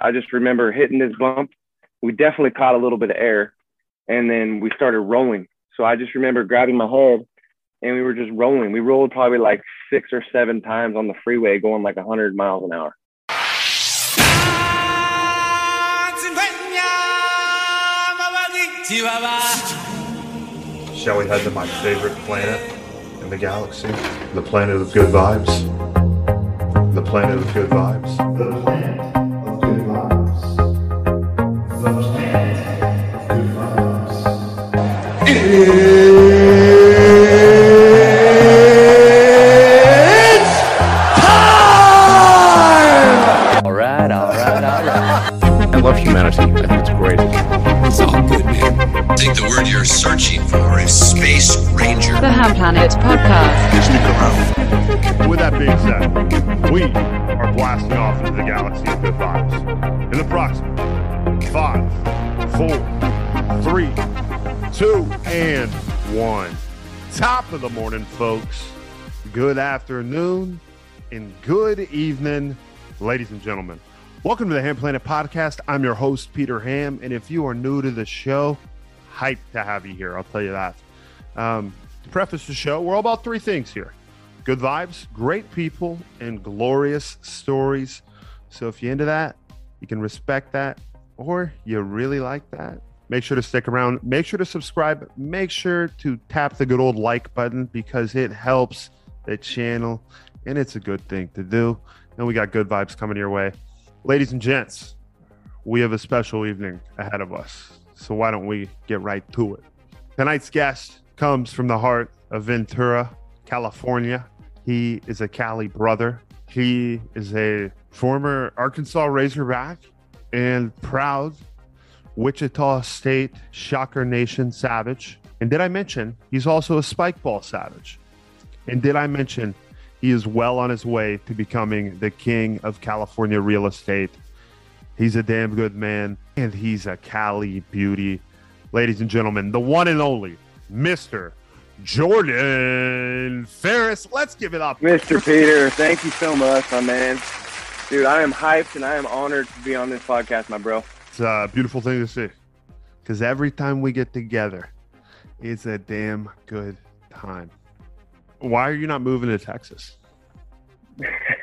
I just remember hitting this bump. We definitely caught a little bit of air, and then we started rolling. So I just remember grabbing my head, and we were just rolling. We rolled probably like six or seven times on the freeway, going like 100 miles an hour. Shall we head to my favorite planet in the galaxy? The planet of good vibes. The planet of good vibes. Think the word you're searching for is space ranger. The Ham Planet Podcast. With that being said, we are blasting off into the galaxy of good vibes. In the proximate five, four, three, two, and one. Top of the morning, folks. Good afternoon and good evening, ladies and gentlemen. Welcome to the Ham Planet Podcast. I'm your host, Peter Ham. And if you are new to the show, hyped to have you here. I'll tell you that. Um, to preface the show, we're all about three things here good vibes, great people, and glorious stories. So if you're into that, you can respect that, or you really like that, make sure to stick around. Make sure to subscribe. Make sure to tap the good old like button because it helps the channel and it's a good thing to do. And we got good vibes coming your way. Ladies and gents, we have a special evening ahead of us. So why don't we get right to it? Tonight's guest comes from the heart of Ventura, California. He is a Cali brother. He is a former Arkansas Razorback and proud Wichita State Shocker Nation Savage. And did I mention he's also a Spike Ball Savage? And did I mention he is well on his way to becoming the king of California real estate? He's a damn good man, and he's a Cali beauty. Ladies and gentlemen, the one and only Mr. Jordan Ferris. Let's give it up. Mr. Peter, thank you so much, my man. Dude, I am hyped and I am honored to be on this podcast, my bro. It's a beautiful thing to see. Because every time we get together, it's a damn good time. Why are you not moving to Texas?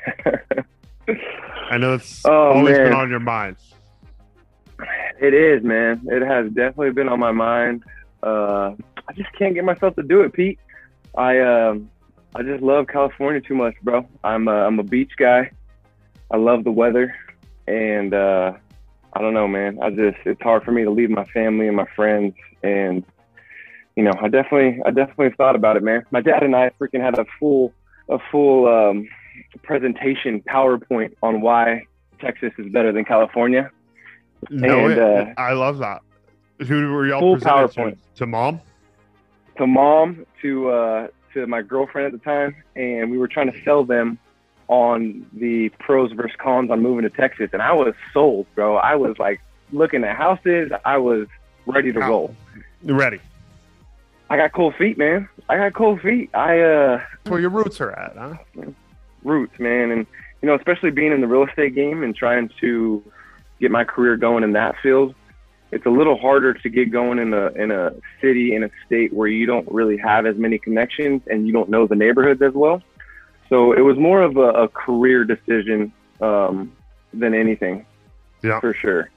I know it's Oh, always been on your mind. It is, man. It has definitely been on my mind. Uh, I just can't get myself to do it, Pete. I um, I just love California too much, bro. I'm a, I'm a beach guy. I love the weather, and uh, I don't know, man. I just it's hard for me to leave my family and my friends, and you know, I definitely I definitely thought about it, man. My dad and I freaking had a full a full um, presentation PowerPoint on why Texas is better than California. No, And, it- uh, I love that. Who were y'all presenting to? To mom? to mom to uh, to my girlfriend at the time, and we were trying to sell them on the pros versus cons on moving to Texas, and I was sold, bro. I was like looking at houses. I was ready to roll. Ready. I got cold feet, man. I got cold feet. I uh That's where your roots are at, huh? Roots, man, and you know, especially being in the real estate game and trying to get my career going in that field. It's a little harder to get going in a in a city in a state where you don't really have as many connections and you don't know the neighborhoods as well. So it was more of a, a career decision um, than anything, Yeah. for sure.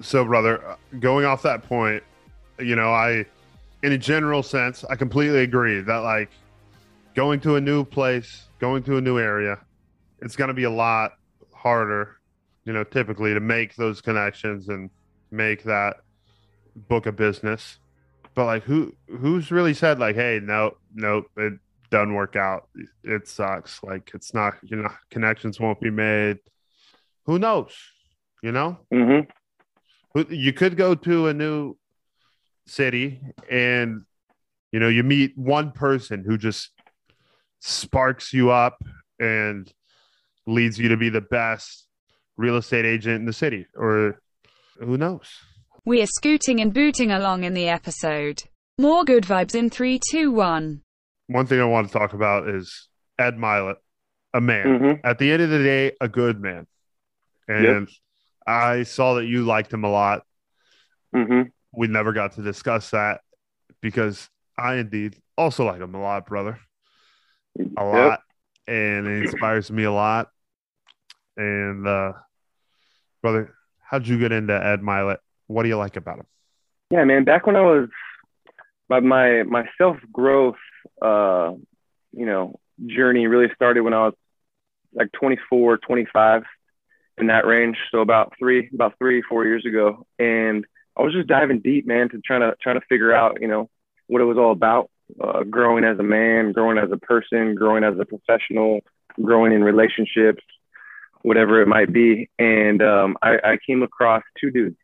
So, brother, uh, going off that point, you know, I, in a general sense, I completely agree that like going to a new place, going to a new area, it's going to be a lot harder, you know, typically to make those connections and make that book of business. But like, who who's really said like, hey, no, no, it doesn't work out. It sucks. Like, it's not, you know, connections won't be made. Who knows? You know, hmm you could go to a new city and you know you meet one person who just sparks you up and leads you to be the best real estate agent in the city or who knows We are scooting and booting along in the episode. More good vibes in three, two, one. one thing i want to talk about is Ed Mylett a man hmm at the end of the day a good man and I saw that you liked him a lot. hmm We never got to discuss that because I indeed also like him a lot, brother. A lot. And it inspires me a lot. And uh brother, how'd you get into Ed Mylett? What do you like about him? Yeah, man. Back when I was my my, my self growth, uh, you know, journey really started when I was like 24, 25 in that range. So about three, about three, four years ago, and I was just diving deep, man, to trying to trying to figure out, you know, what it was all about. Uh, growing as a man, growing as a person, growing as a professional, growing in relationships, whatever it might be. And um, I, I came across two dudes.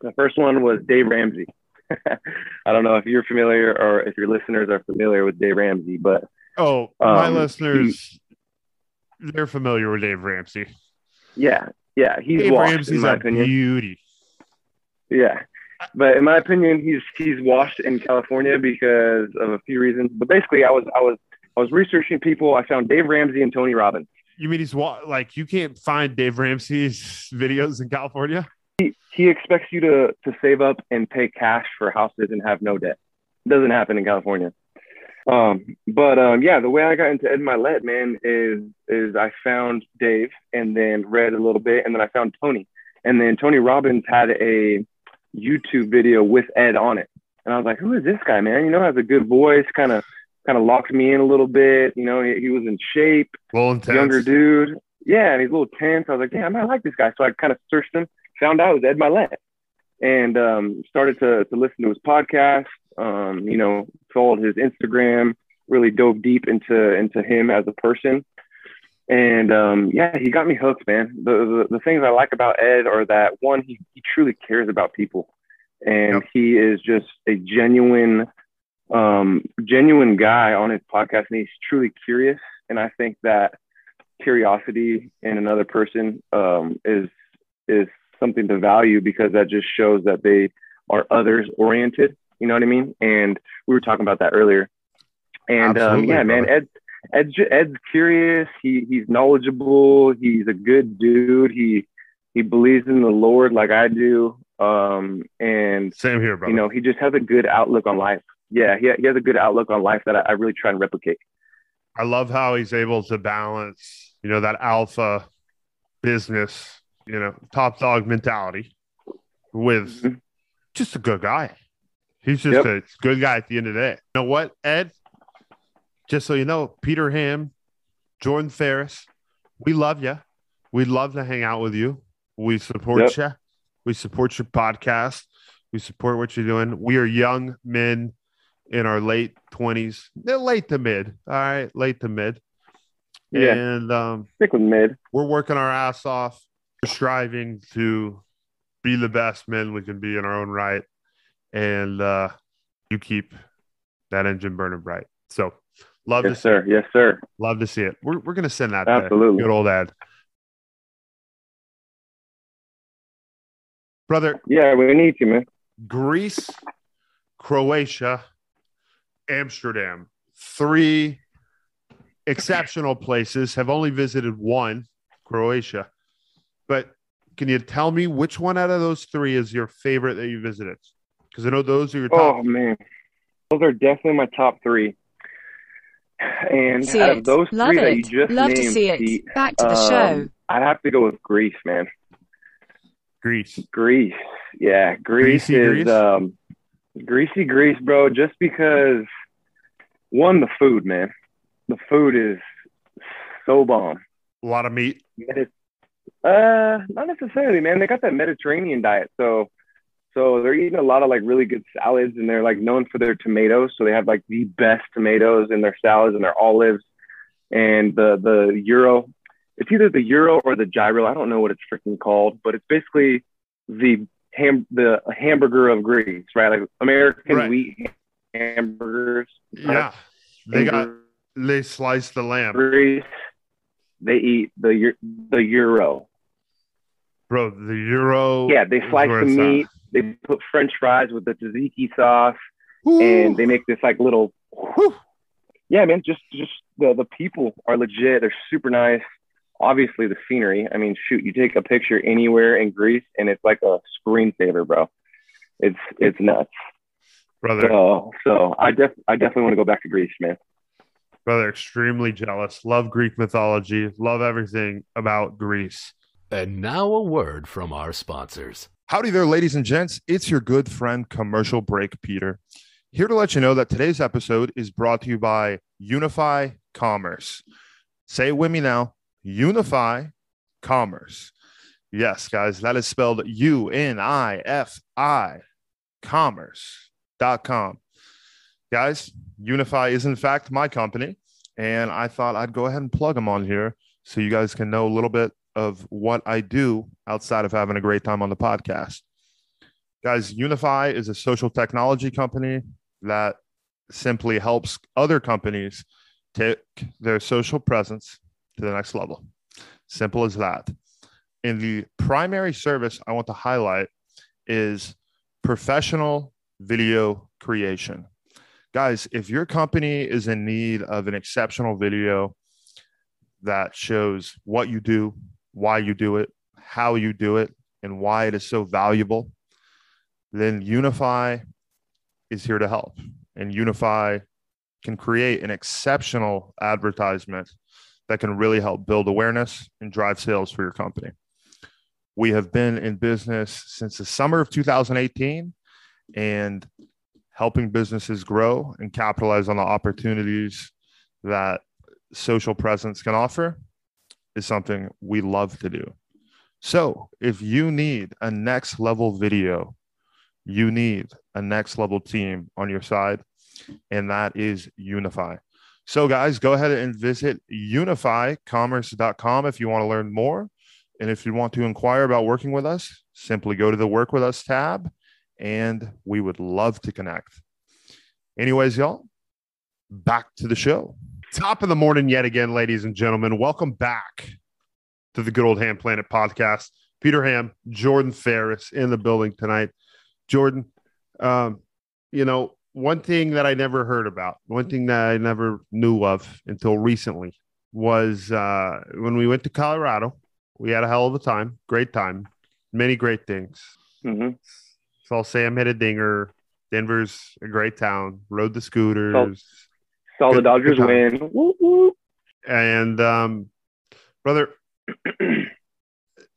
The first one was Dave Ramsey. I don't know if you're familiar or if your listeners are familiar with Dave Ramsey, but Oh, my Um, listeners, they're familiar with Dave Ramsey. yeah, yeah, he's Dave washed, Ramsey's in my a opinion. beauty. Yeah. But in my opinion, he's he's washed in California because of a few reasons. But basically, I was I was I was researching people. I found Dave Ramsey and Tony Robbins. You mean he's wa- like you can't find Dave Ramsey's videos in California? He he expects you to to save up and pay cash for houses and have no debt. doesn't happen in California. Um, but um, yeah, the way I got into Ed Mylett, man, is is I found Dave and then read a little bit, and then I found Tony, and then Tony Robbins had a YouTube video with Ed on it, and I was like, who is this guy, man? You know, has a good voice, kind of kind of locked me in a little bit. You know, he, he was in shape, younger dude. Yeah, and he's a little tense. I was like, damn, I like this guy. So I kind of searched him, found out it was Ed Mylett, and um, started to to listen to his podcast. Um, you know, followed his Instagram, really dove deep into into him as a person. And um, yeah, he got me hooked, man. The, the the things I like about Ed are that one, he, he truly cares about people, and Yep. he is just a genuine, um, genuine guy on his podcast, and he's truly curious. And I think that curiosity in another person um, is is something to value because that just shows that they are others oriented. You know what I mean? And we were talking about that earlier. And um, yeah, man. Ed, Ed's, Ed's curious. He he's knowledgeable. He's a good dude. He he believes in the Lord like I do. Um, and Same here, brother. you know, he just has a good outlook on life. Yeah, he, he has a good outlook on life that I, I really try and replicate. I love how he's able to balance, you know, that alpha business, you know, top dog mentality with Mhm. just a good guy. He's just Yep. a good guy at the end of the day. You know what, Ed? Just so you know, Peter Ham, Jordan Ferris, we love you. We'd love to hang out with you. We support you. We support your podcast. We support what you're doing. We are young men in our late 20s, late to mid. All right, late to mid. Yeah, And um, stick with mid. we're working our ass off. We're striving to be the best men we can be in our own right. And uh, you keep that engine burning bright. So love Yes, to sir. Yes, sir. love to see it. We're, we're gonna send that Absolutely. good old ad, Brother, Yeah, we need you, man. Greece, Croatia, Amsterdam. Three exceptional places. Have only visited one, Croatia. But can you tell me which one out of those three is your favorite that you visited? Because I know those are your top. Oh man, those are definitely my top three. And See out of it. those Love three that it. you just Love to named, see it. Pete, Back to the um, show. I'd have to go with Greece, man. Greece. Greece, yeah, Greece Greasy is Greece? um, greasy Greece, bro. Just because one, the food, man, the food is so bomb. A lot of meat. Medi- uh, not necessarily, man. They got that Mediterranean diet, so so they're eating a lot of like really good salads, and they're like known for their tomatoes. So they have like the best tomatoes in their salads and their olives, and the the euro. It's either the euro or the gyro. I don't know what it's freaking called, but it's basically the ham the hamburger of Greece, right? Like American Right. wheat hamburgers. Yeah. They got they slice the lamb. Greece. They eat the the euro. Bro, the Euro. Yeah, they slice the meat. at. Meat. They put French fries with the tzatziki sauce, Woo. and they make this like little. Yeah, man. Just just the the people are legit. They're super nice. obviously the scenery. I mean, shoot, you take a picture anywhere in Greece and it's like a screensaver, bro. It's it's nuts. Brother, So so I def I definitely want to go back to Greece, man. brother, extremely jealous. Love Greek mythology. Love everything about Greece. And now a word from our sponsors. Howdy there, ladies and gents. It's your good friend, Commercial Break Peter, here to let you know that today's episode is brought to you by Unifi Commerce. Say it with me now Unifi Commerce. Yes, guys, that is spelled U N I F I commerce.com. Guys, Unifi is in fact my company, and I thought I'd go ahead and plug them on here so you guys can know a little bit of what I do outside of having a great time on the podcast. Guys, Unifi is a social technology company that simply helps other companies take their social presence to the next level. Simple as that. And the primary service I want to highlight is professional video creation. Guys, if your company is in need of an exceptional video that shows what you do, why you do it, how you do it, and why it is so valuable, then Unifi is here to help. And Unifi can create an exceptional advertisement that can really help build awareness and drive sales for your company. We have been in business since the summer of 2018 and helping businesses grow and capitalize on the opportunities that social presence can offer is something we love to do. So, if you need a next level video, you need a next level team on your side, and that is Unifi. So, guys, go ahead and visit unificommerce.com if you want to learn more. And if you want to inquire about working with us, simply go to the Work With Us tab, and we would love to connect. Anyways, y'all, back to the show. Top of the morning, yet again, ladies and gentlemen. Welcome back to the Good Old Ham Planet podcast. Peter Ham, Jordan Ferris in the building tonight. Jordan, um, you know, one thing that I never heard about, one thing that I never knew of until recently was uh, when we went to Colorado. We had a hell of a time, great time, many great things. hmm Saw Sam hit a dinger. Denver's a great town. Rode the scooters. Saw the Dodgers win. Woo, woo. And um, brother,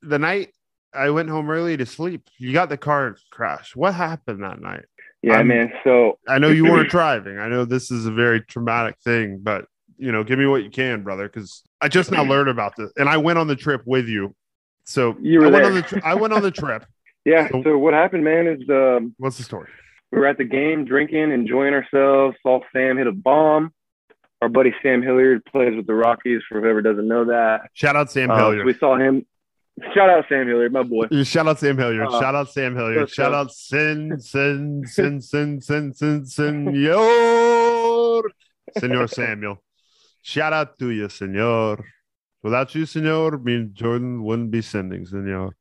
the night I went home early to sleep, you got the car crash. What happened that night? Yeah, I'm- man. So I know you weren't driving. I know this is a very traumatic thing, but you know, give me what you can, brother, because I just now learned about this, and I went on the trip with you. So You were I went there. on the tri- I went on the trip. yeah, So- so what happened, man, is um, What's the story? We were at the game drinking, enjoying ourselves. Saw Sam hit a bomb. Our buddy Sam Hilliard plays with the Rockies. For whoever doesn't know that, Shout out Sam Uh, so Hilliard. we saw him. Shout out Sam Hilliard, my boy. Shout out Sam Hilliard. Uh, Shout out Sam Hilliard. Shout out Sin, Sin, Sin, Sin, Sin, Sin, Senor. Senor Samuel. Shout out to you, Senor. Without you, Senor, me and Jordan wouldn't be sending, Senor.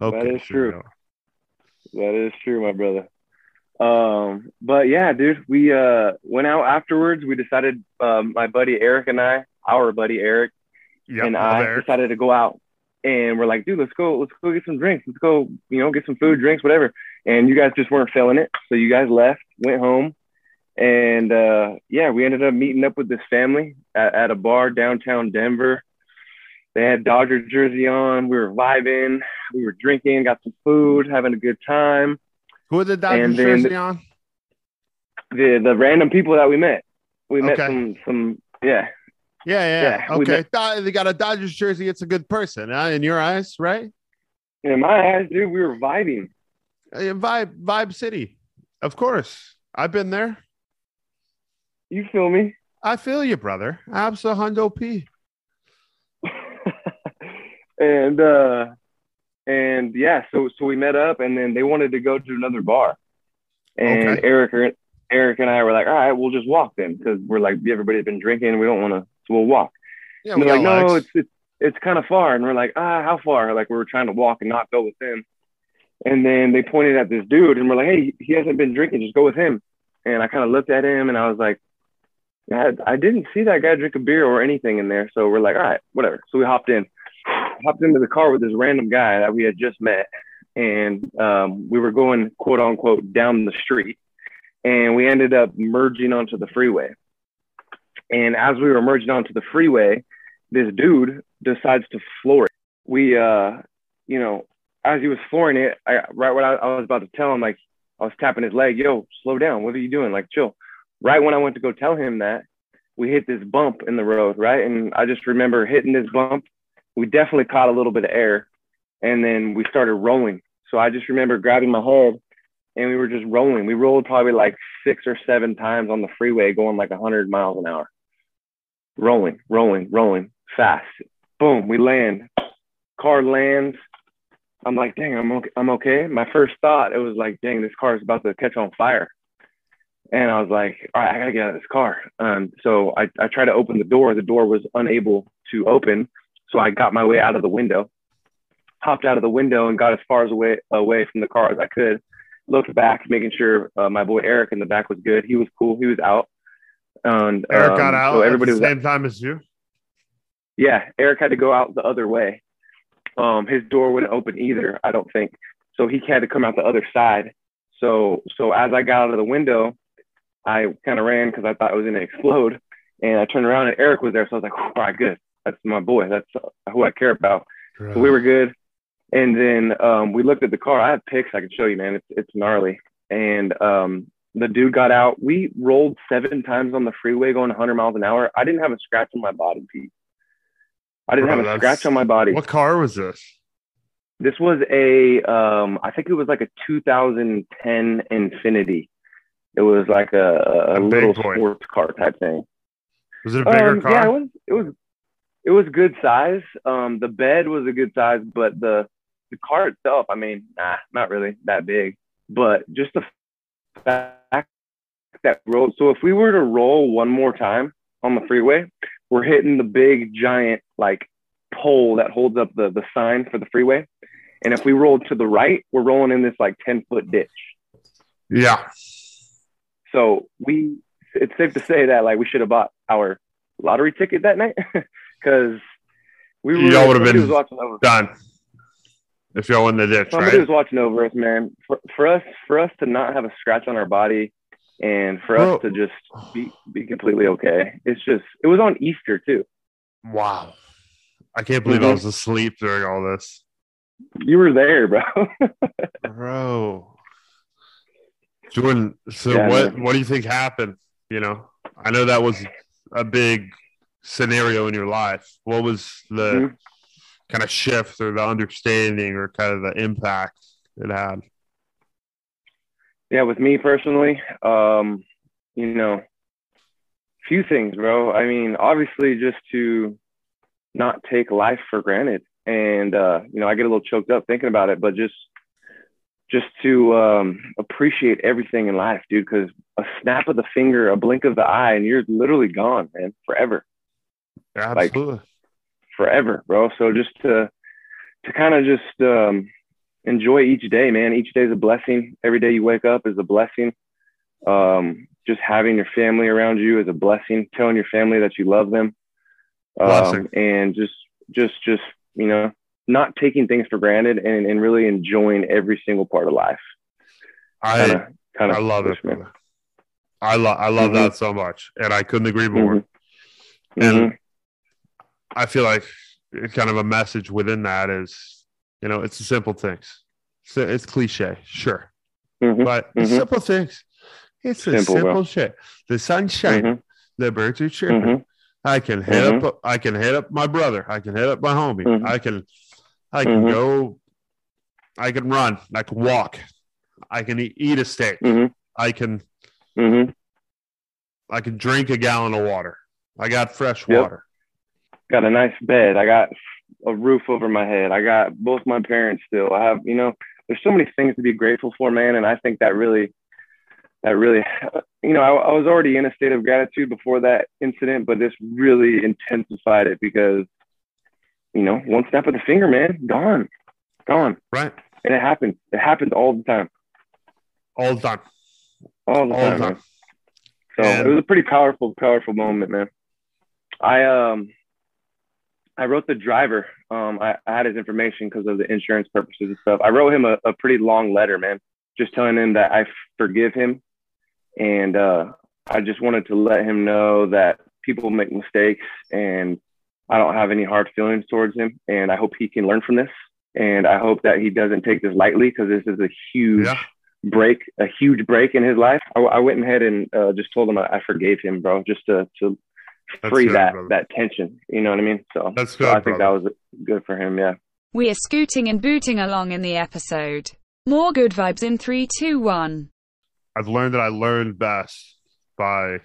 Okay, is true. Senor. That is true, my brother. Um, but yeah, dude, we uh went out afterwards. We decided, um, my buddy Eric and I, our buddy Eric Yep, and I Eric. decided to go out. And we're like, dude, let's go, let's go get some drinks. Let's go, you know, get some food, drinks, whatever. And you guys just weren't feeling it. So you guys left, went home. And uh yeah, we ended up meeting up with this family at, at a bar downtown Denver. They had Dodger jersey on. We were vibing. We were drinking, got some food, having a good time. Who are the Dodgers jersey on? The the random people that we met. We met Okay. some some yeah. Yeah, yeah. Yeah, okay. Do- They got a Dodgers jersey. It's a good person, huh? in your eyes, right? In my eyes, dude, we were vibing. Uh, Vibe, Vibe City. Of course. I've been there. You feel me? I feel you, brother. Absolutely. P. and uh and yeah, so so we met up and then they wanted to go to another bar. And Okay. Eric Eric and I were like, all right, we'll just walk then because we're like everybody's been drinking, we don't want to so we'll walk. Yeah, And we they're like, got no, it's it's it's kind of far. And we're like, ah, how far? Like we were trying to walk and not go with them. And then they pointed at this dude and we're like, hey, he hasn't been drinking, just go with him. And I kind of looked at him and I was like, I, I didn't see that guy drink a beer or anything in there. So we're like, all right, whatever. So we hopped in, hopped into the car with this random guy that we had just met. And um, we were going, quote unquote, down the street. And we ended up merging onto the freeway. And as we were merging onto the freeway, this dude decides to floor it. We, uh, you know, as he was flooring it, I, right when I, I was about to tell him, like, I was tapping his leg, yo, slow down. What are you doing? Like, chill. Right when I went to go tell him that, we hit this bump in the road, right? And I just remember hitting this bump. We definitely caught a little bit of air and then we started rolling. So I just remember grabbing my head and we were just rolling. We rolled probably like six or seven times on the freeway going like 100 miles an hour. Rolling, rolling, rolling fast. Boom, we land. Car lands. I'm like, dang, I'm okay. I'm okay. My first thought, it was like, dang, this car is about to catch on fire. And I was like, all right, I gotta get out of this car. Um, so I, I tried to open the door. The door was unable to open. So I got my way out of the window, hopped out of the window and got as far as away away from the car as I could. Looked back, making sure uh, my boy Eric in the back was good. He was cool. He was out. And Eric um, got out So everybody at the was same time as you. yeah, Eric had to go out the other way. Um, his door wouldn't open either, I don't think. So he had to come out the other side. So so as I got out of the window, I kind of ran because I thought it was going to explode. And I turned around and Eric was there. So I was like, all right, good. That's my boy. That's who I care about. So we were good. And then um, we looked at the car. I have pics I can show you, man. It's it's gnarly. And um, the dude got out. We rolled seven times on the freeway going 100 miles an hour. I didn't have a scratch on my body, Pete. I didn't Bro, have a scratch on my body. What car was this? This was a, um, I think it was like a 2010 Infiniti. It was like a, a, A little sports car type thing. Was it a bigger Um, car? Yeah, it was. It was. It was good size. Um, the bed was a good size, but the the car itself, I mean, nah, not really that big. But just the fact that roll. So if we were to roll one more time on the freeway, we're hitting the big giant like pole that holds up the the sign for the freeway. And if we roll to the right, we're rolling in this like 10 foot ditch. yeah. So we, it's safe to say that like we should have bought our lottery ticket that night because we were. Y'all would've been was watching over. Done. If y'all in the ditch, Somebody right? was watching over us, man. For, for us, for us to not have a scratch on our body, and for Bro. us to just be be completely okay. It's just it was on Easter too. Wow. I can't believe I Mhm. was asleep during all this. You were there, bro. Bro. Jordan, so Yeah, what man. what do you think happened? You know, I know that was a big scenario in your life. What was the Mhm. kind of shift or the understanding or kind of the impact it had? yeah, with me personally, um, you know, few things, bro. I mean, obviously, just to not take life for granted, and uh, you know, I get a little choked up thinking about it, but just just to um, appreciate everything in life, dude. Because a snap of the finger, a blink of the eye, and you're literally gone, man, forever. Yeah, Like- forever, bro. So just to to kind of just um, enjoy each day, man. Each day is a blessing. Every day you wake up is a blessing. Um, just having your family around you is a blessing. Telling your family that you love them, um, and just just just you know not taking things for granted and, and really enjoying every single part of life. I Kind of kind of I love it. man. I love I love Mhm. that so much, and I couldn't agree more. Mhm. And Mhm. I feel like kind of a message within that is, you know, it's the simple things. So it's cliche, sure, Mhm. but it's Mhm. simple things. It's the Simple, simple shit. The sun's shining, Mhm. the birds are chirping. Mhm. I can hit up. I can hit up my brother. I can hit up my homie. I can. I can go. I can run. I can walk. I can eat, eat a steak. I can. I can drink a gallon of water. I got fresh Yep. water. Got a nice bed. I got a roof over my head. I got both my parents still. I have, you know, there's so many things to be grateful for, man. And I think that really, that really, you know, I, I was already in a state of gratitude before that incident, but this really intensified it because, you know, one snap of the finger, man, gone, gone. Right. And it happens. It happens all the time. All the time. All the All time. the time. So And- it was a pretty powerful, powerful moment, man. I um I wrote the driver. Um, I, I had his information because of the insurance purposes and stuff. I wrote him a, a pretty long letter, man, just telling him that I forgive him, and uh, I just wanted to let him know that people make mistakes, and I don't have any hard feelings towards him, and I hope he can learn from this, and I hope that he doesn't take this lightly because this is a huge Yeah. break, a huge break in his life. I, I went ahead and uh, just told him I, I forgave him, bro, just to to That's free good, that brother. that tension. You know what I mean? So, That's so good, I think brother. that was good for him. Yeah. We are scooting and booting along in the episode. More good vibes in three, two, one. I've learned that I learned best by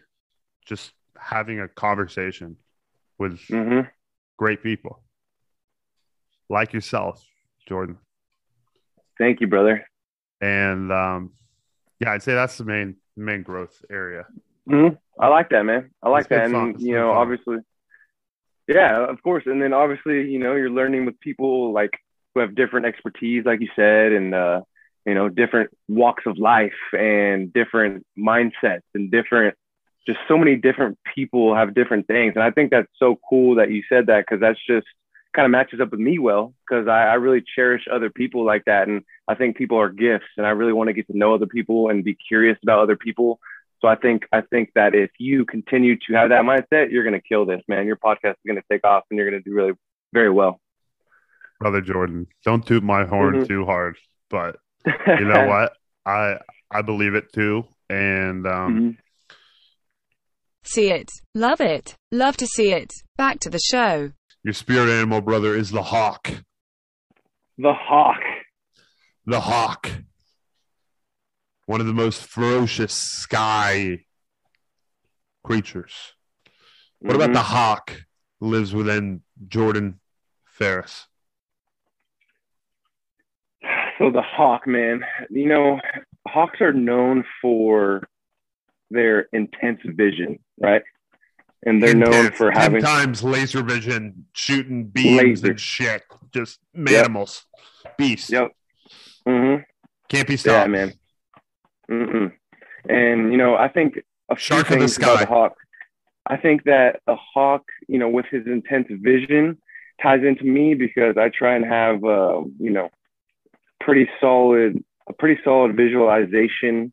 just having a conversation with hmm great people like yourself, Jordan. Thank you, brother. And um, yeah, I'd say that's the main main growth area. Hmm I like that, man. I like It's that, and you know, obviously, yeah, of course. And then obviously, you know, you're learning with people like who have different expertise, like you said, and uh, you know, different walks of life and different mindsets and different. Just so many different people have different things, and I think that's so cool that you said that because that's just kind of matches up with me well because I, I really cherish other people like that, and I think people are gifts, and I really want to get to know other people and be curious about other people. So I think I think that if you continue to have that mindset, you're gonna kill this, man. Your podcast is gonna take off, and you're gonna do really very well. Brother Jordan, don't toot my horn Mhm. too hard, but you know what? I I believe it too. And um, Mhm. See it. Love it. Love to see it. Back to the show. your spirit animal, brother, is the hawk. The hawk. The hawk. One of the most ferocious sky creatures. What about Mhm. the hawk lives within Jordan Ferris? So the hawk, man. You know, hawks are known for their intense vision, right? And they're known for having times laser vision, shooting beams Laser. and shit. Just animals, beasts. Yep. Mm-hmm. Can't be Yeah, stopped. man. Mm-mm. And you know, I think a few Shark things about the hawk. I think that a hawk, you know, with his intense vision, ties into me because I try and have, uh, you know, pretty solid, a pretty solid visualization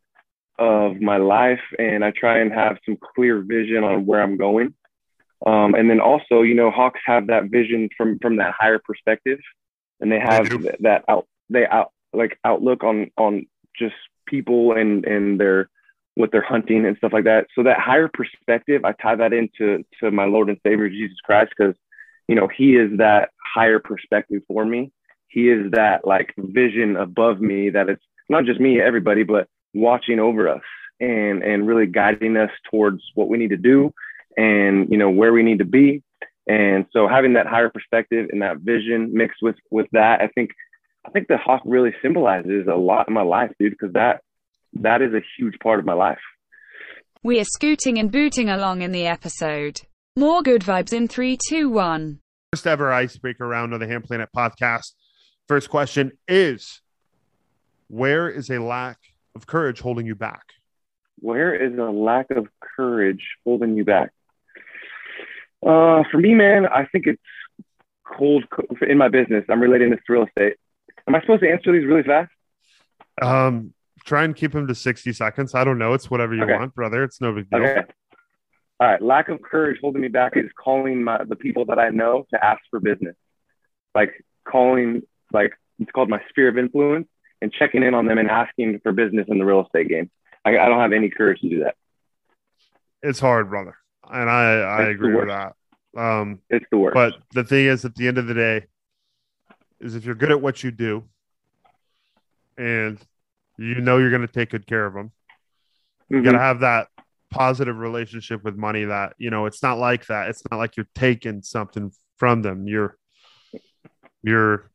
of my life, and I try and have some clear vision on where I'm going. Um, and then also, you know, hawks have that vision from from that higher perspective, and they have do. th- that out they out like outlook on on just people and and their what they're hunting and stuff like that. So that higher perspective, I tie that into to my Lord and Savior Jesus Christ because you know He is that higher perspective for me. He is that like vision above me that it's not just me, everybody, but watching over us and and really guiding us towards what we need to do and you know where we need to be. And so having that higher perspective and that vision mixed with with that, I think I think the hawk really symbolizes a lot in my life, dude, because that that is a huge part of my life. We are scooting and booting along in the episode. More good vibes in three, two, one. First ever icebreaker round of the Ham Planet podcast. First question is Where is a lack of courage holding you back? Where is a lack of courage holding you back? Uh, for me, man, I think it's cold co- in my business. I'm relating this to real estate. Am I supposed to answer these really fast? Um, try and keep him to 60 seconds. I don't know. It's whatever you Okay. want, brother. It's no big deal. Okay. All right. Lack of courage holding me back is calling my the people that I know to ask for business. Like calling, like it's called my sphere of influence, and checking in on them and asking for business in the real estate game. I, I don't have any courage to do that. It's hard, brother. And I, I It's agree with that. Um, It's the worst. but the thing is, at the end of the day, is if you're good at what you do and you know you're going to take good care of them, you Mhm. got to have that positive relationship with money that, you know, it's not like that. It's not like you're taking something from them. You're, you're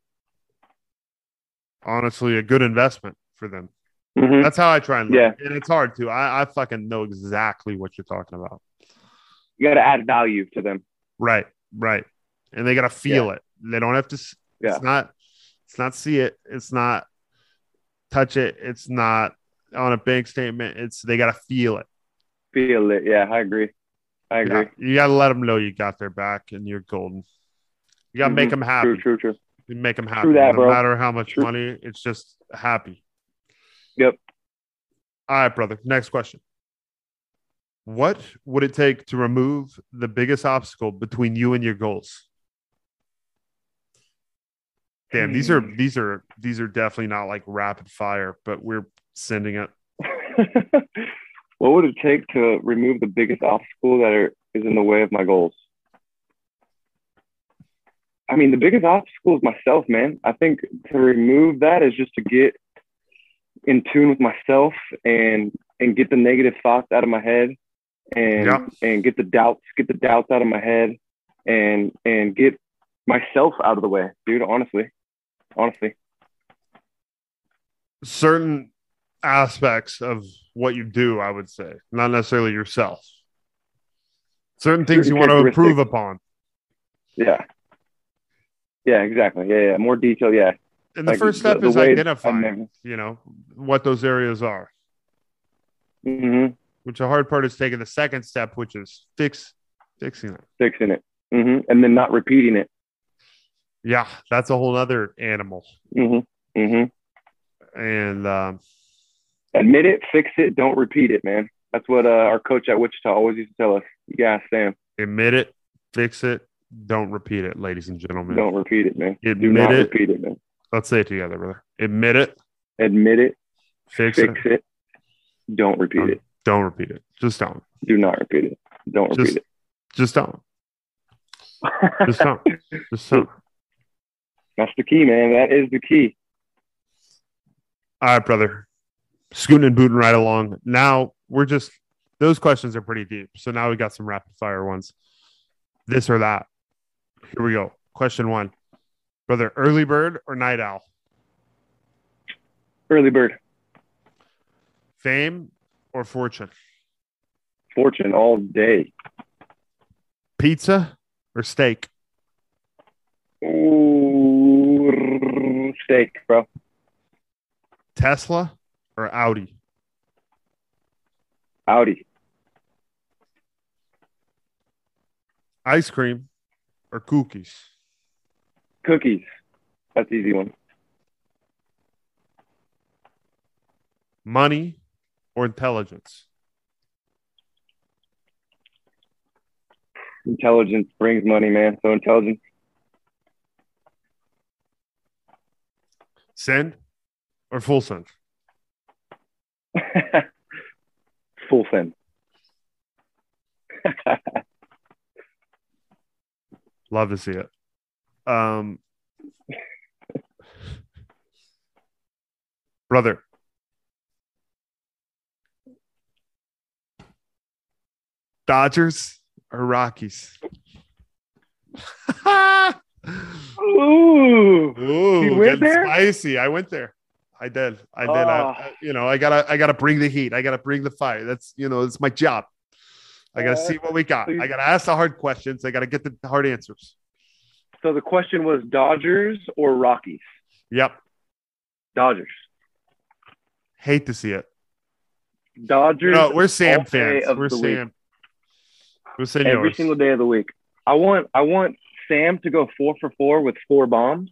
honestly a good investment for them. Mhm. That's how I try and look. Yeah. And it's hard to. I, I fucking know exactly what you're talking about. You got to add value to them. Right, right. And they got to feel it. They don't have to. Yeah. It's not. It's not see it. It's not touch it. It's not on a bank statement. It's they got to feel it. feel it. Yeah, I agree. I agree. Yeah, you got to let them know you got their back and you're golden. You got to make mm-hmm. them happy. True, true, true. You make them happy. True that, no bro. matter how much True. money, it's just happy. Yep. All right, brother. Next question. What would it take to remove the biggest obstacle between you and your goals? Damn, these are Hmm. these are these are definitely not like rapid fire, but we're sending it. what would it take to remove the biggest obstacle that are, is in the way of my goals? I mean, the biggest obstacle is myself, man. I think to remove that is just to get in tune with myself and and get the negative thoughts out of my head and Yeah. and get the doubts get the doubts out of my head and and get myself out of the way, dude. Honestly, honestly. Certain aspects of what you do, I would say, not necessarily yourself. Certain things you want to improve upon. Yeah. Yeah, exactly. Yeah, yeah. More detail. Yeah. And the Like, first step the- is identifying, you know, what those areas are. hmm Which the hard part is taking the second step, which is fix fixing it. Fixing it. hmm And then not repeating it. Yeah, that's a whole other animal. hmm hmm And um, Admit it, fix it, don't repeat it, man. That's what uh, our coach at Wichita always used to tell us. Yeah, Sam, admit it, fix it, don't repeat it, ladies and gentlemen. don't repeat it, man. Admit Do not it. repeat it, man. Let's say it together, brother. Admit it, Admit it, fix, fix it, it, don't repeat Um, it. don't repeat it. Just don't. Do not repeat it. Don't Just repeat it. just don't. Just don't. Just don't. That's the key, man. That is the key. All right, brother. Scooting and booting right along. Now we're just those questions are pretty deep. So now we got some rapid fire ones. This or that. Here we go. Question one. Brother, early bird or night owl? Early bird, Fame or fortune? fortune all day. Pizza or steak? Ooh, steak, bro. Tesla or Audi? Audi. Ice cream or cookies? Cookies. That's the easy one. Money or intelligence? Intelligence brings money, man. So intelligence. Send or full send? Full send. Love to see it. Um, brother, Dodgers or Rockies? Ooh. Ooh, You went there? spicy. I went there. I did. I did. I, Oh. I- you know, I gotta, I gotta bring the heat. I gotta bring the fire. That's, you know, it's my job. I gotta Uh, see what we got. I gotta ask the hard questions. I gotta get the hard answers. So the question was Dodgers or Rockies? Yep. Dodgers. Hate to see it. Dodgers. No, we're Sam fans. We're Sam. We're week. Every senors. single day of the week. I want I want Sam to go four for four with four bombs,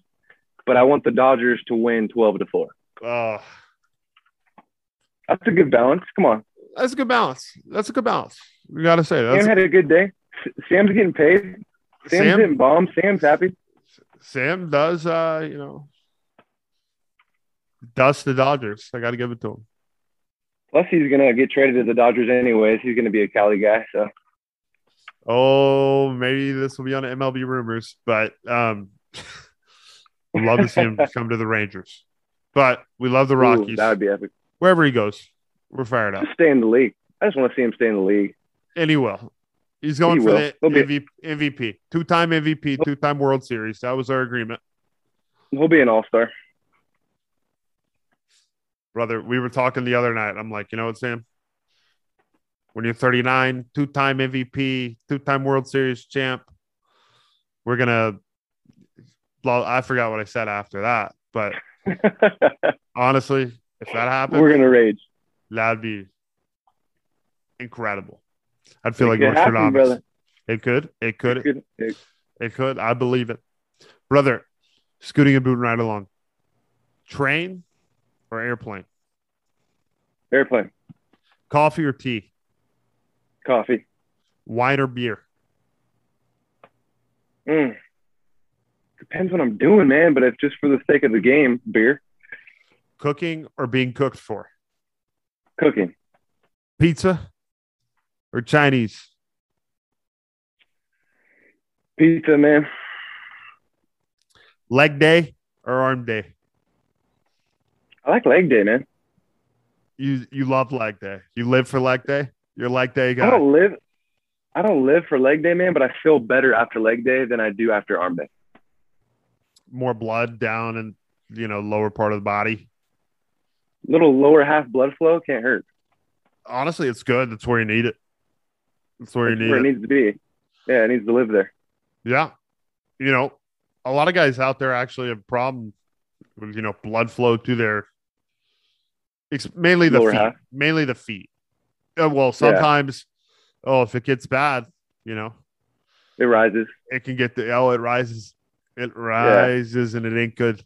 but I want the Dodgers to win twelve to four. Oh, That's a good balance. Come on. that's a good balance. That's a good balance. We gotta say Sam had a good day. Sam's getting paid. Sam's Sam. hitting bombs. Sam's happy. Sam does, uh, you know, dust the Dodgers. I got to give it to him. Plus, he's gonna get traded to the Dodgers anyways. He's gonna be a Cali guy. So Oh, maybe this will be on MLB rumors, but um, I'd love to see him come to the Rangers. But we love the ooh, Rockies. that would be epic. Wherever he goes, we're fired up. Just stay in the league. I just want to see him stay in the league. And he will. He's going He for will. the MVP, MVP, two-time MVP, two-time World Series. That was our agreement, He'll be an all star. brother. We were talking the other night. I'm like, you know what, Sam? When you're 39, two-time MVP, two-time World Series champ, we're gonna. Well, I forgot what I said after that, but honestly, if that happened, We're gonna rage. that'd be incredible. I'd feel It like Nostradamus. It could. It could. It could- it- It could. I believe it. Brother, scooting and booting right along. Train or airplane? airplane, Coffee or tea? Coffee. Wine or beer? Mm. Depends what I'm doing, man. But if just for the sake of the game, beer, Cooking or being cooked for? cooking, Pizza or Chinese? pizza, man. Leg day or arm day? I like leg day, man. You you love leg day. You live for leg day? You're leg day I don't live. I don't live for leg day, man. But I feel better after leg day than I do after arm day. More blood down in you know lower part of the body. Little lower half blood flow can't hurt. Honestly, it's good. That's where you need it. That's where you That's need where it. it needs to be. Yeah, it needs to live there. Yeah. You know, a lot of guys out there actually have problems with, you know, blood flow to their it's mainly the Lower feet. half. Mainly the feet. Uh, well, sometimes oh, if it gets bad, you know, It rises. it can get the oh, it rises. It rises and it ain't good.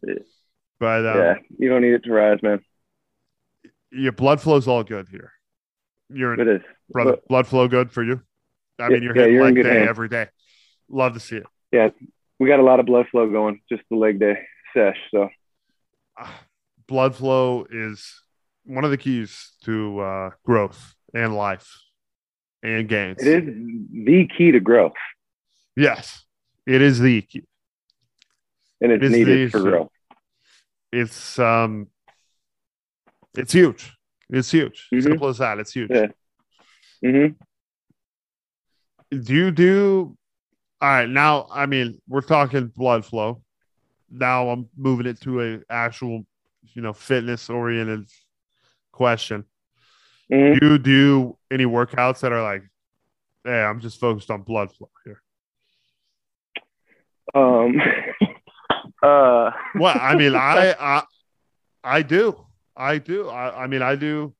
But um, yeah, you don't need it to rise, man. your blood flow's all good here. You're It is. brother, But- blood flow good for you. I Yeah, mean, you're yeah, hitting you're leg day hands. every day. Love to see it. Yeah, we got a lot of blood flow going just the leg day sesh. So Ah, blood flow is one of the keys to uh, growth and life and gains. it is the key to growth, Yes, it is the key. and it's It needed the- for growth. It's um, it's huge. It's huge. Mhm. Simple as that. It's huge. Yeah. hmm Do you do? All right. Now, I mean, we're talking blood flow. Now I'm moving it to a actual, you know, fitness oriented question. Hmm Do you do any workouts that are like, hey, I'm just focused on blood flow here? Um. uh. Well, I mean, I, I, I do, I do. I, I mean, I do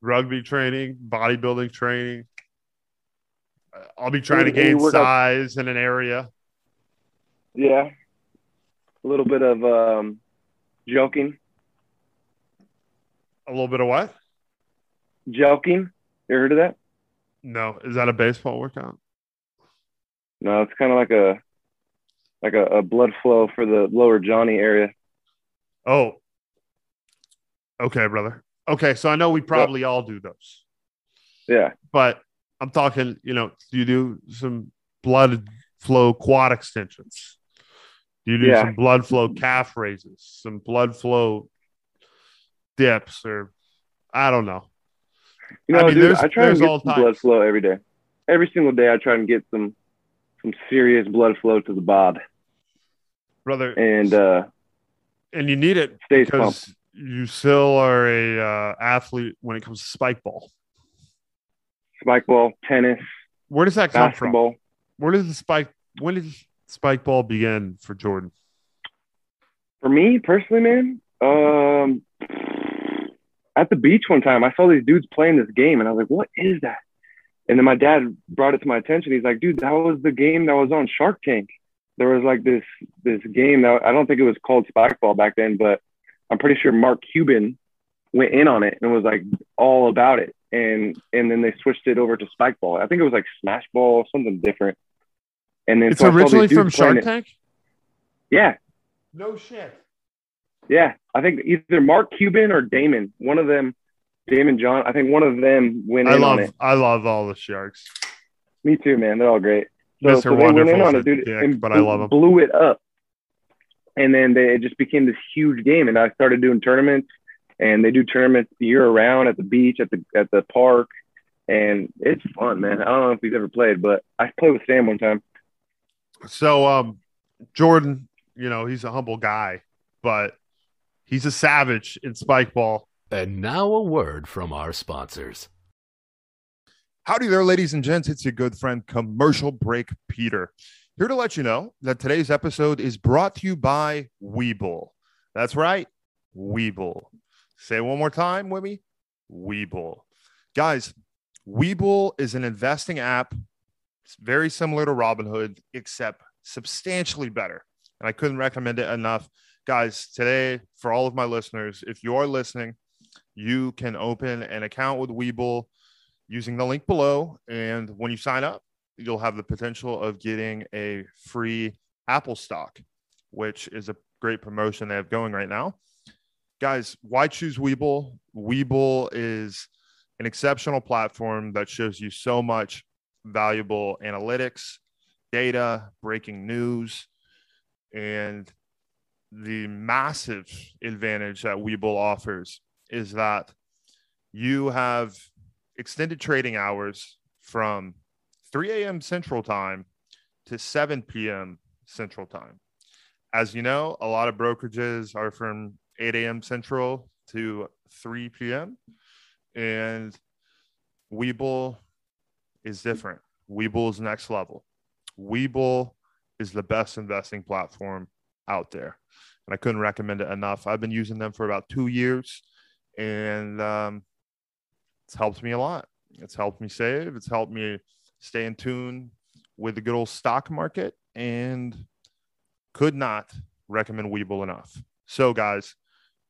rugby training, bodybuilding training. I'll be trying to gain size in an area. Yeah. A little bit of um, joking, A little bit of what? Joking. You heard of that? No, is that a baseball workout? No, it's kind of like a like a, a blood flow for the lower Johnny area. Oh, okay, brother. Okay, so I know we probably all do those, Yeah. but I'm talking. You know, do you do some blood flow quad extensions? Do you do Yeah. some blood flow calf raises? Some blood flow dips, or I don't know. You I know, mean, dude, I try there's and get all some blood flow every day. Every single day, I try and get some some serious blood flow to the bod, brother. and uh, and you need it stays pumped. because you still are a uh, athlete when it comes to spike ball. Spike ball, tennis, Where does that come from? Where does the spike? When did spike ball begin for Jordan? For me personally, man, um, at the beach one time, I saw these dudes playing this game, and I was like, "What is that?" And then my dad brought it to my attention. He's like, "Dude, that was the game that was on Shark Tank. There was like this this game that I don't think it was called Spikeball back then, but I'm pretty sure Mark Cuban went in on it and was like all about it. And and then they switched it over to Spikeball. I think it was like Smash Ball, something different. And then It's so I saw these originally from playing Shark it. Tank. Yeah, No shit. Yeah, I think either Mark Cuban or Daymond, one of them, Daymond John. I think one of them went I in love on it. I love all the sharks. Me too, man. They're all great. So, so they went in on it, dude, dick, and but I blew- love him. Blew it up, and then they, it just became this huge game. And I started doing tournaments, and they do tournaments year around at the beach, at the at the park, and it's fun, man. I don't know if you've ever played, but I played with Sam one time. So um Jordan, you know, he's a humble guy, but he's a savage in spike ball. And now a word from our sponsors. Howdy there, ladies and gents. It's your good friend, Commercial Break Peter. Here to let you know that today's episode is brought to you by Webull. That's right, Webull. Say it one more time with me Webull. Guys, Webull is an investing app. It's very similar to Robinhood, except substantially better. And I couldn't recommend it enough. Guys, today, for all of my listeners, if you are listening, you can open an account with Webull using the link below. And when you sign up, you'll have the potential of getting a free Apple stock, which is a great promotion they have going right now. Guys, why choose Webull? Webull is an exceptional platform that shows you so much valuable analytics, data, breaking news, and the massive advantage that Webull offers is that you have extended trading hours from 3 a.m. Central Time to 7 p.m. Central Time. As you know, a lot of brokerages are from 8 a.m. Central to 3 p.m. And Webull is different. Webull is next level. Webull is the best investing platform out there. And I couldn't recommend it enough. I've been using them for about two years and um, it's helped me a lot. It's helped me save. It's helped me stay in tune with the good old stock market and could not recommend Webull enough. So, guys,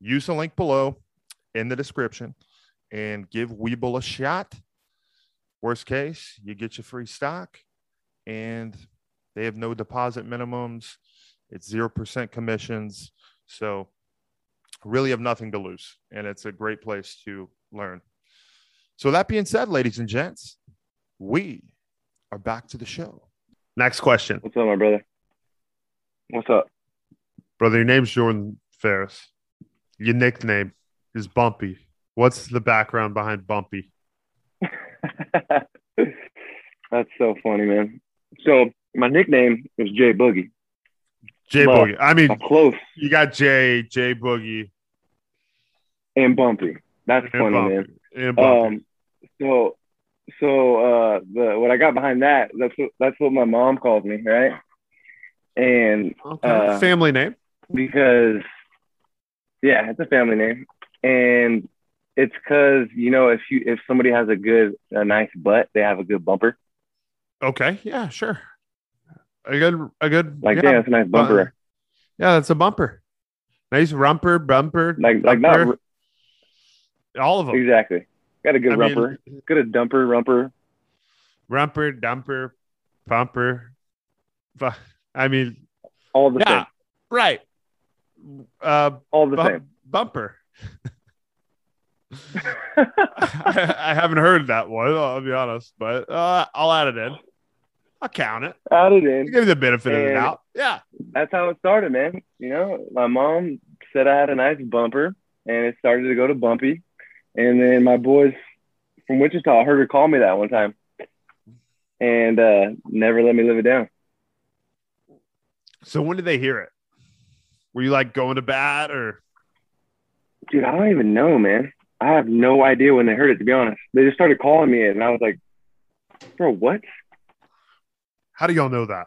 use the link below in the description and give Webull a shot. Worst case, you get your free stock and they have no deposit minimums. It's 0% commissions. So, really have nothing to lose. And it's a great place to learn. So, that being said, ladies and gents, we are back to the show. Next question. What's up, my brother? What's up? Brother, your name's Jordan Ferris. Your nickname is Bumpy. What's the background behind Bumpy? That's so funny, man. So my nickname is Jay Boogie. J But Boogie. I mean, I'm close you got J, J Boogie, and bumpy. That's and funny, Bumpy. man. And Bumpy. Um, so, so uh, the what I got behind that that's what that's what my mom called me, right? And okay. uh, Family name. because, yeah, it's a family name, and it's because you know if you if somebody has a good a nice butt, they have a good bumper. Okay. Yeah, sure. A good, a good, Like, yeah, damn, that's a nice bumper. yeah, that's a bumper. Nice rumper, bumper, Like, like bumper, not all of them. exactly. Got a good I mean, rumper. Good a dumper rumper. rumper, dumper, pumper. Fu- I mean, All the yeah, same. right. Uh, All the bump- same. bumper. I, I haven't heard that one. I'll be honest, but uh, I'll add it in. I'll count it. Add it in. give you the benefit of the doubt. Yeah. That's how it started, man. You know, my mom said I had a nice bumper, and it started to go to bumpy. And then my boys from Wichita heard her call me that one time, and uh, never let me live it down. So when did they hear it? Were you like going to bat or? Dude, I don't even know, man. I have no idea when they heard it. To be honest, they just started calling me, it, and I was like, "Bro, what? How do y'all know that?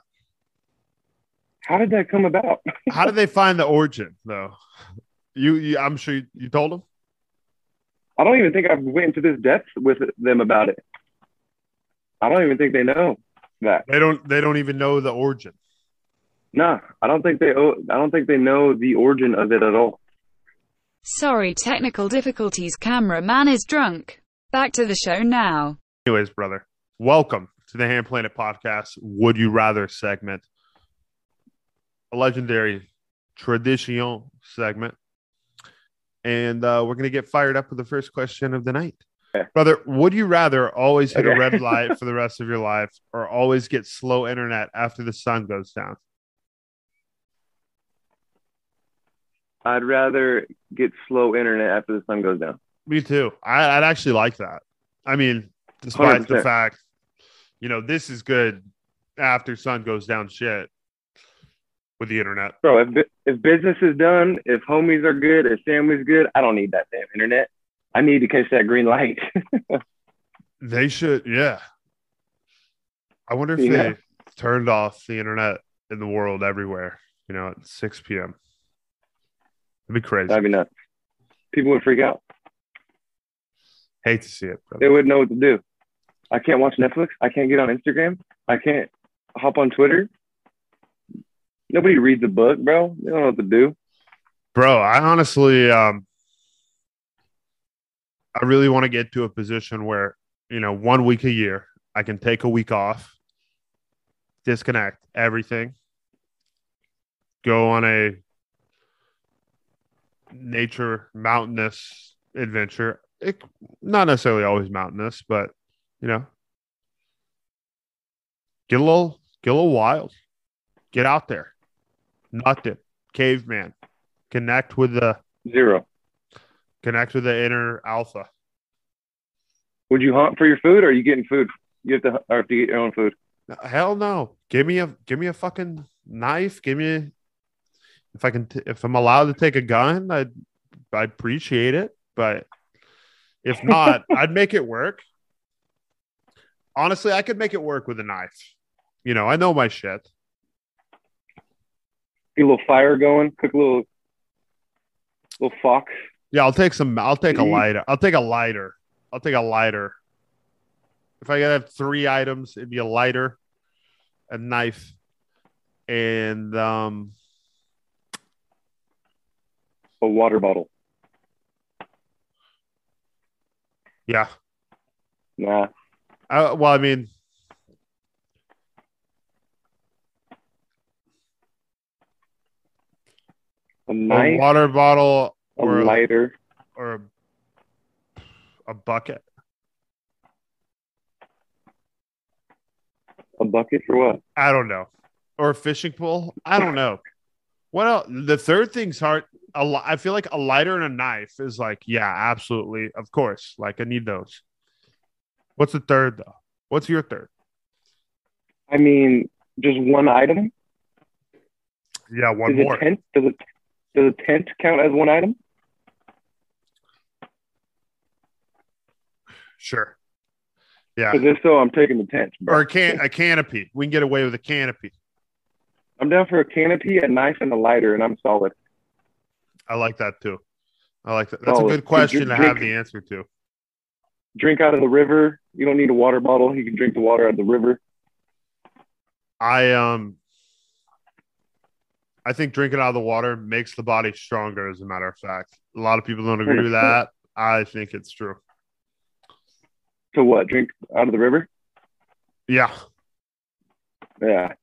How did that come about?" How did they find the origin though? You, you I'm sure you, you told them. I don't even think I've went into this depth with them about it. I don't even think they know that. They don't. They don't even know the origin. Nah, I don't think they. I don't think they know the origin of it at all. Sorry, technical difficulties. Cameraman is drunk. Back to the show now. Anyways, brother, welcome to the Hand Planet Podcast. Would you rather segment? A legendary tradition segment. And uh, we're going to get fired up with the first question of the night. Okay. Brother, would you rather always hit a red light for the rest of your life or always get slow internet after the sun goes down? I'd rather get slow internet after the sun goes down. Me too. I, I'd actually like that. I mean, despite the 100%. fact, you know, this is good after sun goes down shit with the internet. Bro, if, if business is done, if homies are good, if family's good, I don't need that damn internet. I need to catch that green light. They should, yeah. I wonder if You they know? turned off the internet in the world everywhere, you know, at 6 p.m. It'd be crazy. That'd be nuts. People would freak out. Hate to see it, They wouldn't know what to do. I can't watch Netflix. I can't get on Instagram. I can't hop on Twitter. Nobody reads a book, bro. They don't know what to do. Bro, I honestly um I really want to get to a position where, you know, one week a year, I can take a week off, disconnect everything, go on a nature mountainous adventure. It, not necessarily always mountainous, but you know, get a little get a little wild. Get out there. Nothing. Caveman. Connect with the Zero. connect with the inner alpha. Would you hunt for your food, or are you getting food? You have to, or have to get your own food. Hell no. Give me a give me a fucking knife. Give me if I can t- if I'm allowed to take a gun, I'd I appreciate it. But if not, I'd make it work. Honestly, I could make it work with a knife. You know, I know my shit. Get a little fire going. Cook a little, little fox. Yeah, I'll take some. I'll take a Mhm. lighter. I'll take a lighter. I'll take a lighter. If I gotta have three items, it'd be a lighter, a knife, and um, A water bottle. yeah. Nah. Uh, well, I mean, A a water bottle A or a, lighter. or a, a bucket. A bucket for what? I don't know, or a fishing pole. I don't know. What else? The third thing's hard. A I feel like a lighter and a knife is like, yeah, absolutely, of course. Like I need those. What's the third though? What's your third? I mean, just one item. Yeah, one Does more. tent? Does it? Does a tent count as one item? Sure. Yeah, Because if so, I'm taking the tent. bro. or a can a canopy. We can get away with a canopy. I'm down for a canopy, a knife, and a lighter, and I'm solid. I like that too. I like that. That's a Oh, good question to have the answer to. Drink out of the river. You don't need a water bottle. You can drink the water out of the river. I um I think drinking out of the water makes the body stronger as a matter of fact. A lot of people don't agree with that. I think it's true. So what? Drink out of the river? Yeah. Yeah.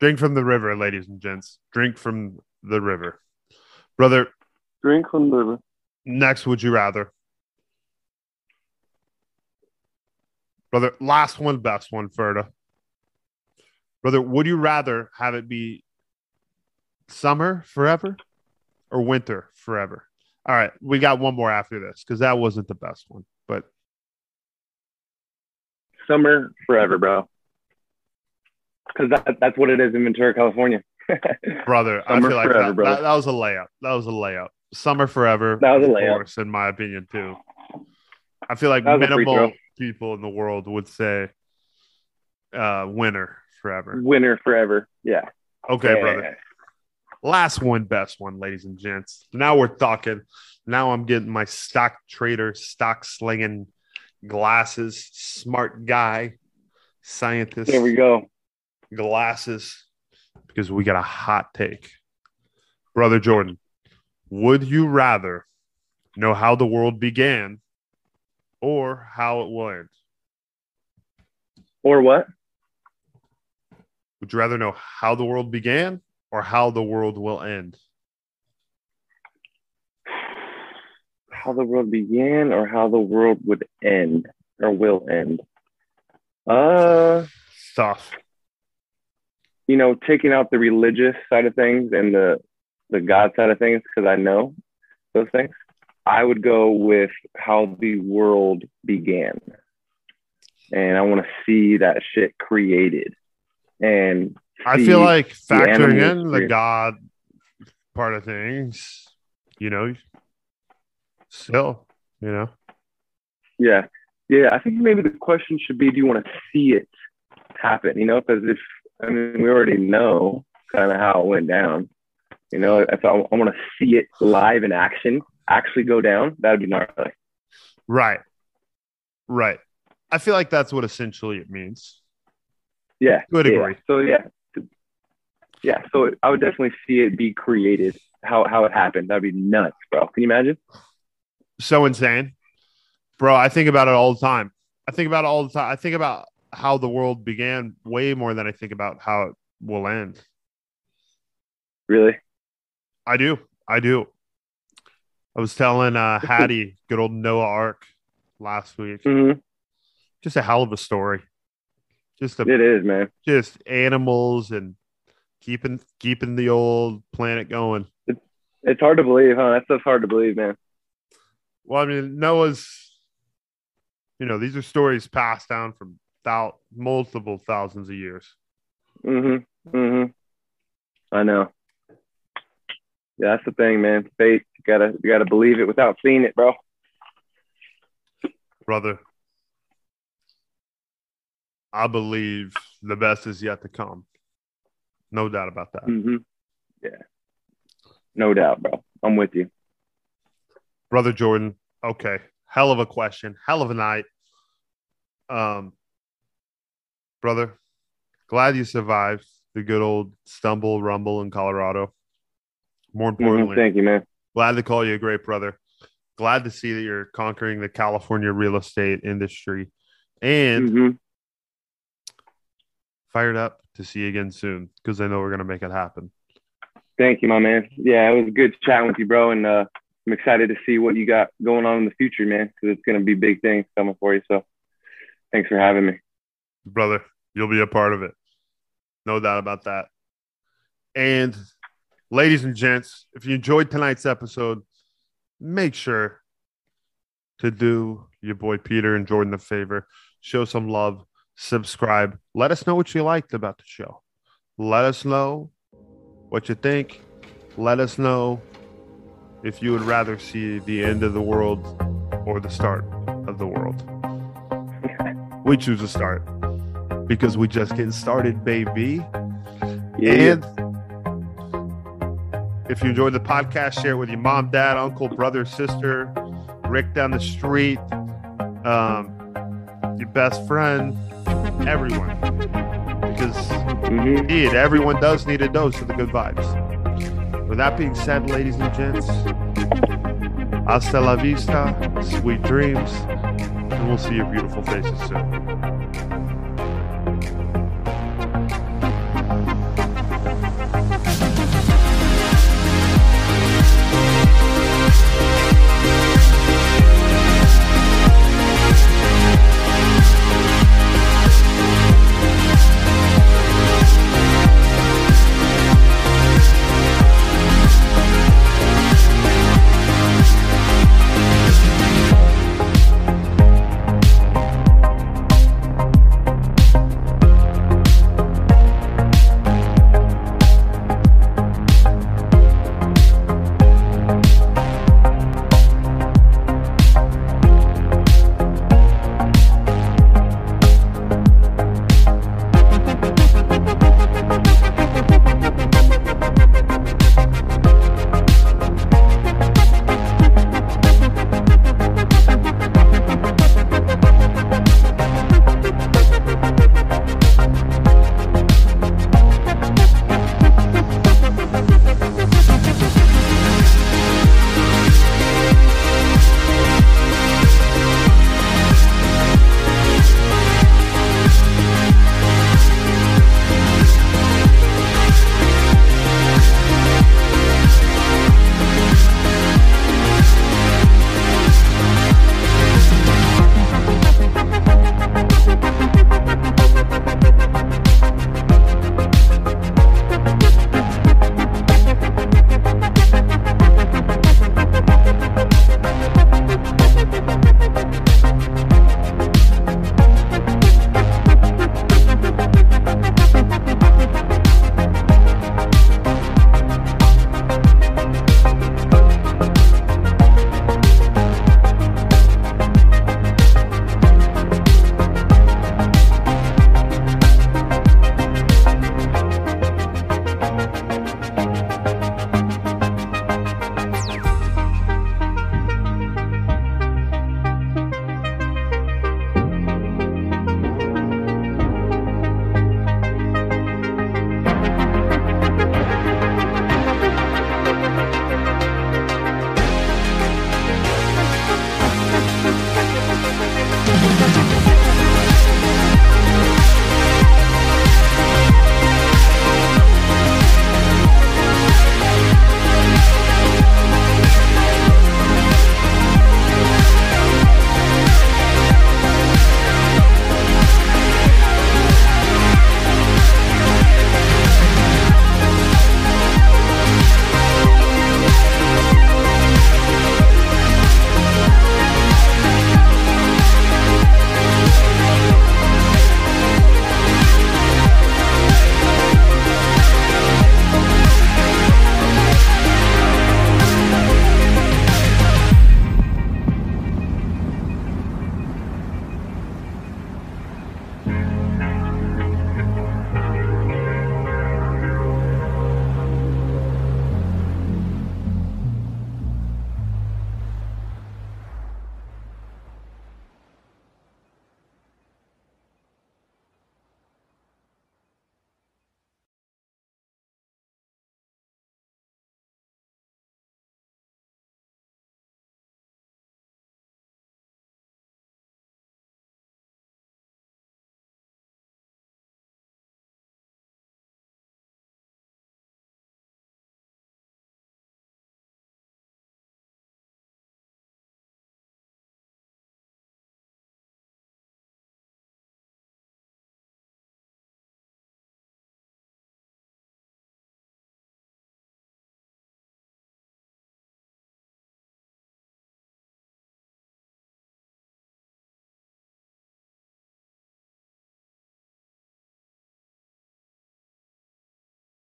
Drink from the river, ladies and gents. Drink from the river. Brother, Drink from the river. next would you rather? Brother, last one, best one, Ferda. Brother, would you rather have it be summer forever or winter forever? All right, we got one more after this because that wasn't the best one. But Summer forever, bro. Because that, that's what it is in Ventura, California. brother, I feel like forever, that, that, that was a layup. That was a layup. Summer forever. That was a layup. course, in my opinion, too. I feel like That was a free minimal. People in the world would say uh winter forever. Winner forever. Yeah. Okay, Yeah. brother. Last one, best one, ladies and gents. Now we're talking. Now I'm getting my stock trader, stock slinging glasses, smart guy, scientist There we go. glasses because we got a hot take. Brother Jordan, would you rather know how the world began or how it will end? Or what? Would you rather know how the world began or how the world will end? How the world began or how the world would end or will end. Uh, Stuff. you know, taking out the religious side of things and the the God side of things because I know those things. I would go with how the world began, and I want to see that shit created. And I feel like factoring animals in the. God part of things, you know, still, you know, Yeah. Yeah. I think maybe the question should be do you want to see it happen? You know, because if, I mean, we already know kind of how it went down. You know, if I, I want to see it live in action actually go down, that'd be gnarly. right, right. I feel like that's what essentially it means. Yeah. To a yeah. So yeah. Yeah. So I would definitely see it be created. How how it happened. That'd be nuts, bro. Can you imagine? So insane. Bro, I think about it all the time. I think about it all the time. I think about how the world began way more than I think about how it will end. Really? I do. I do. I was telling uh Hattie, good old Noah Ark last week. hmm Just a hell of a story. Just a It is, man. just animals and keeping keeping the old planet going. It's hard to believe, huh? That stuff's hard to believe, man. Well, I mean, Noah's, you know, these are stories passed down from thou- multiple thousands of years. Mm-hmm. Mm-hmm. I know. Yeah, that's the thing, man. Faith. You gotta you gotta believe it without seeing it, bro. Brother, I believe the best is yet to come. No doubt about that. Mm-hmm. Yeah. No doubt, bro. I'm with you. Brother Jordan, okay. Hell of a question. Hell of a night. Um, brother, glad you survived the good old stumble rumble in Colorado. More Mhm. importantly, Thank you, man. glad to call you a great brother. Glad to see that you're conquering the California real estate industry and hmm fired up to see you again soon because I know we're going to make it happen. Thank you, my man. Yeah, it was good chatting with you, bro. And uh, I'm excited to see what you got going on in the future, man, because it's going to be big things coming for you. So thanks for having me. Brother, you'll be a part of it. No doubt about that. And ladies and gents, if you enjoyed tonight's episode, make sure to do your boy Peter and Jordan a favor. Show some love, subscribe. Let us know what you liked about the show. Let us know what you think. Let us know if you would rather see the end of the world or the start of the world. We choose the start because we just getting started, baby. Yeah. And if you enjoyed the podcast, share it with your mom, dad, uncle, brother, sister, Rick down the street, um, your best friend, everyone. Because hmm indeed, everyone does need a dose of the good vibes. With that being said, ladies and gents, hasta la vista, sweet dreams, and we'll see your beautiful faces soon.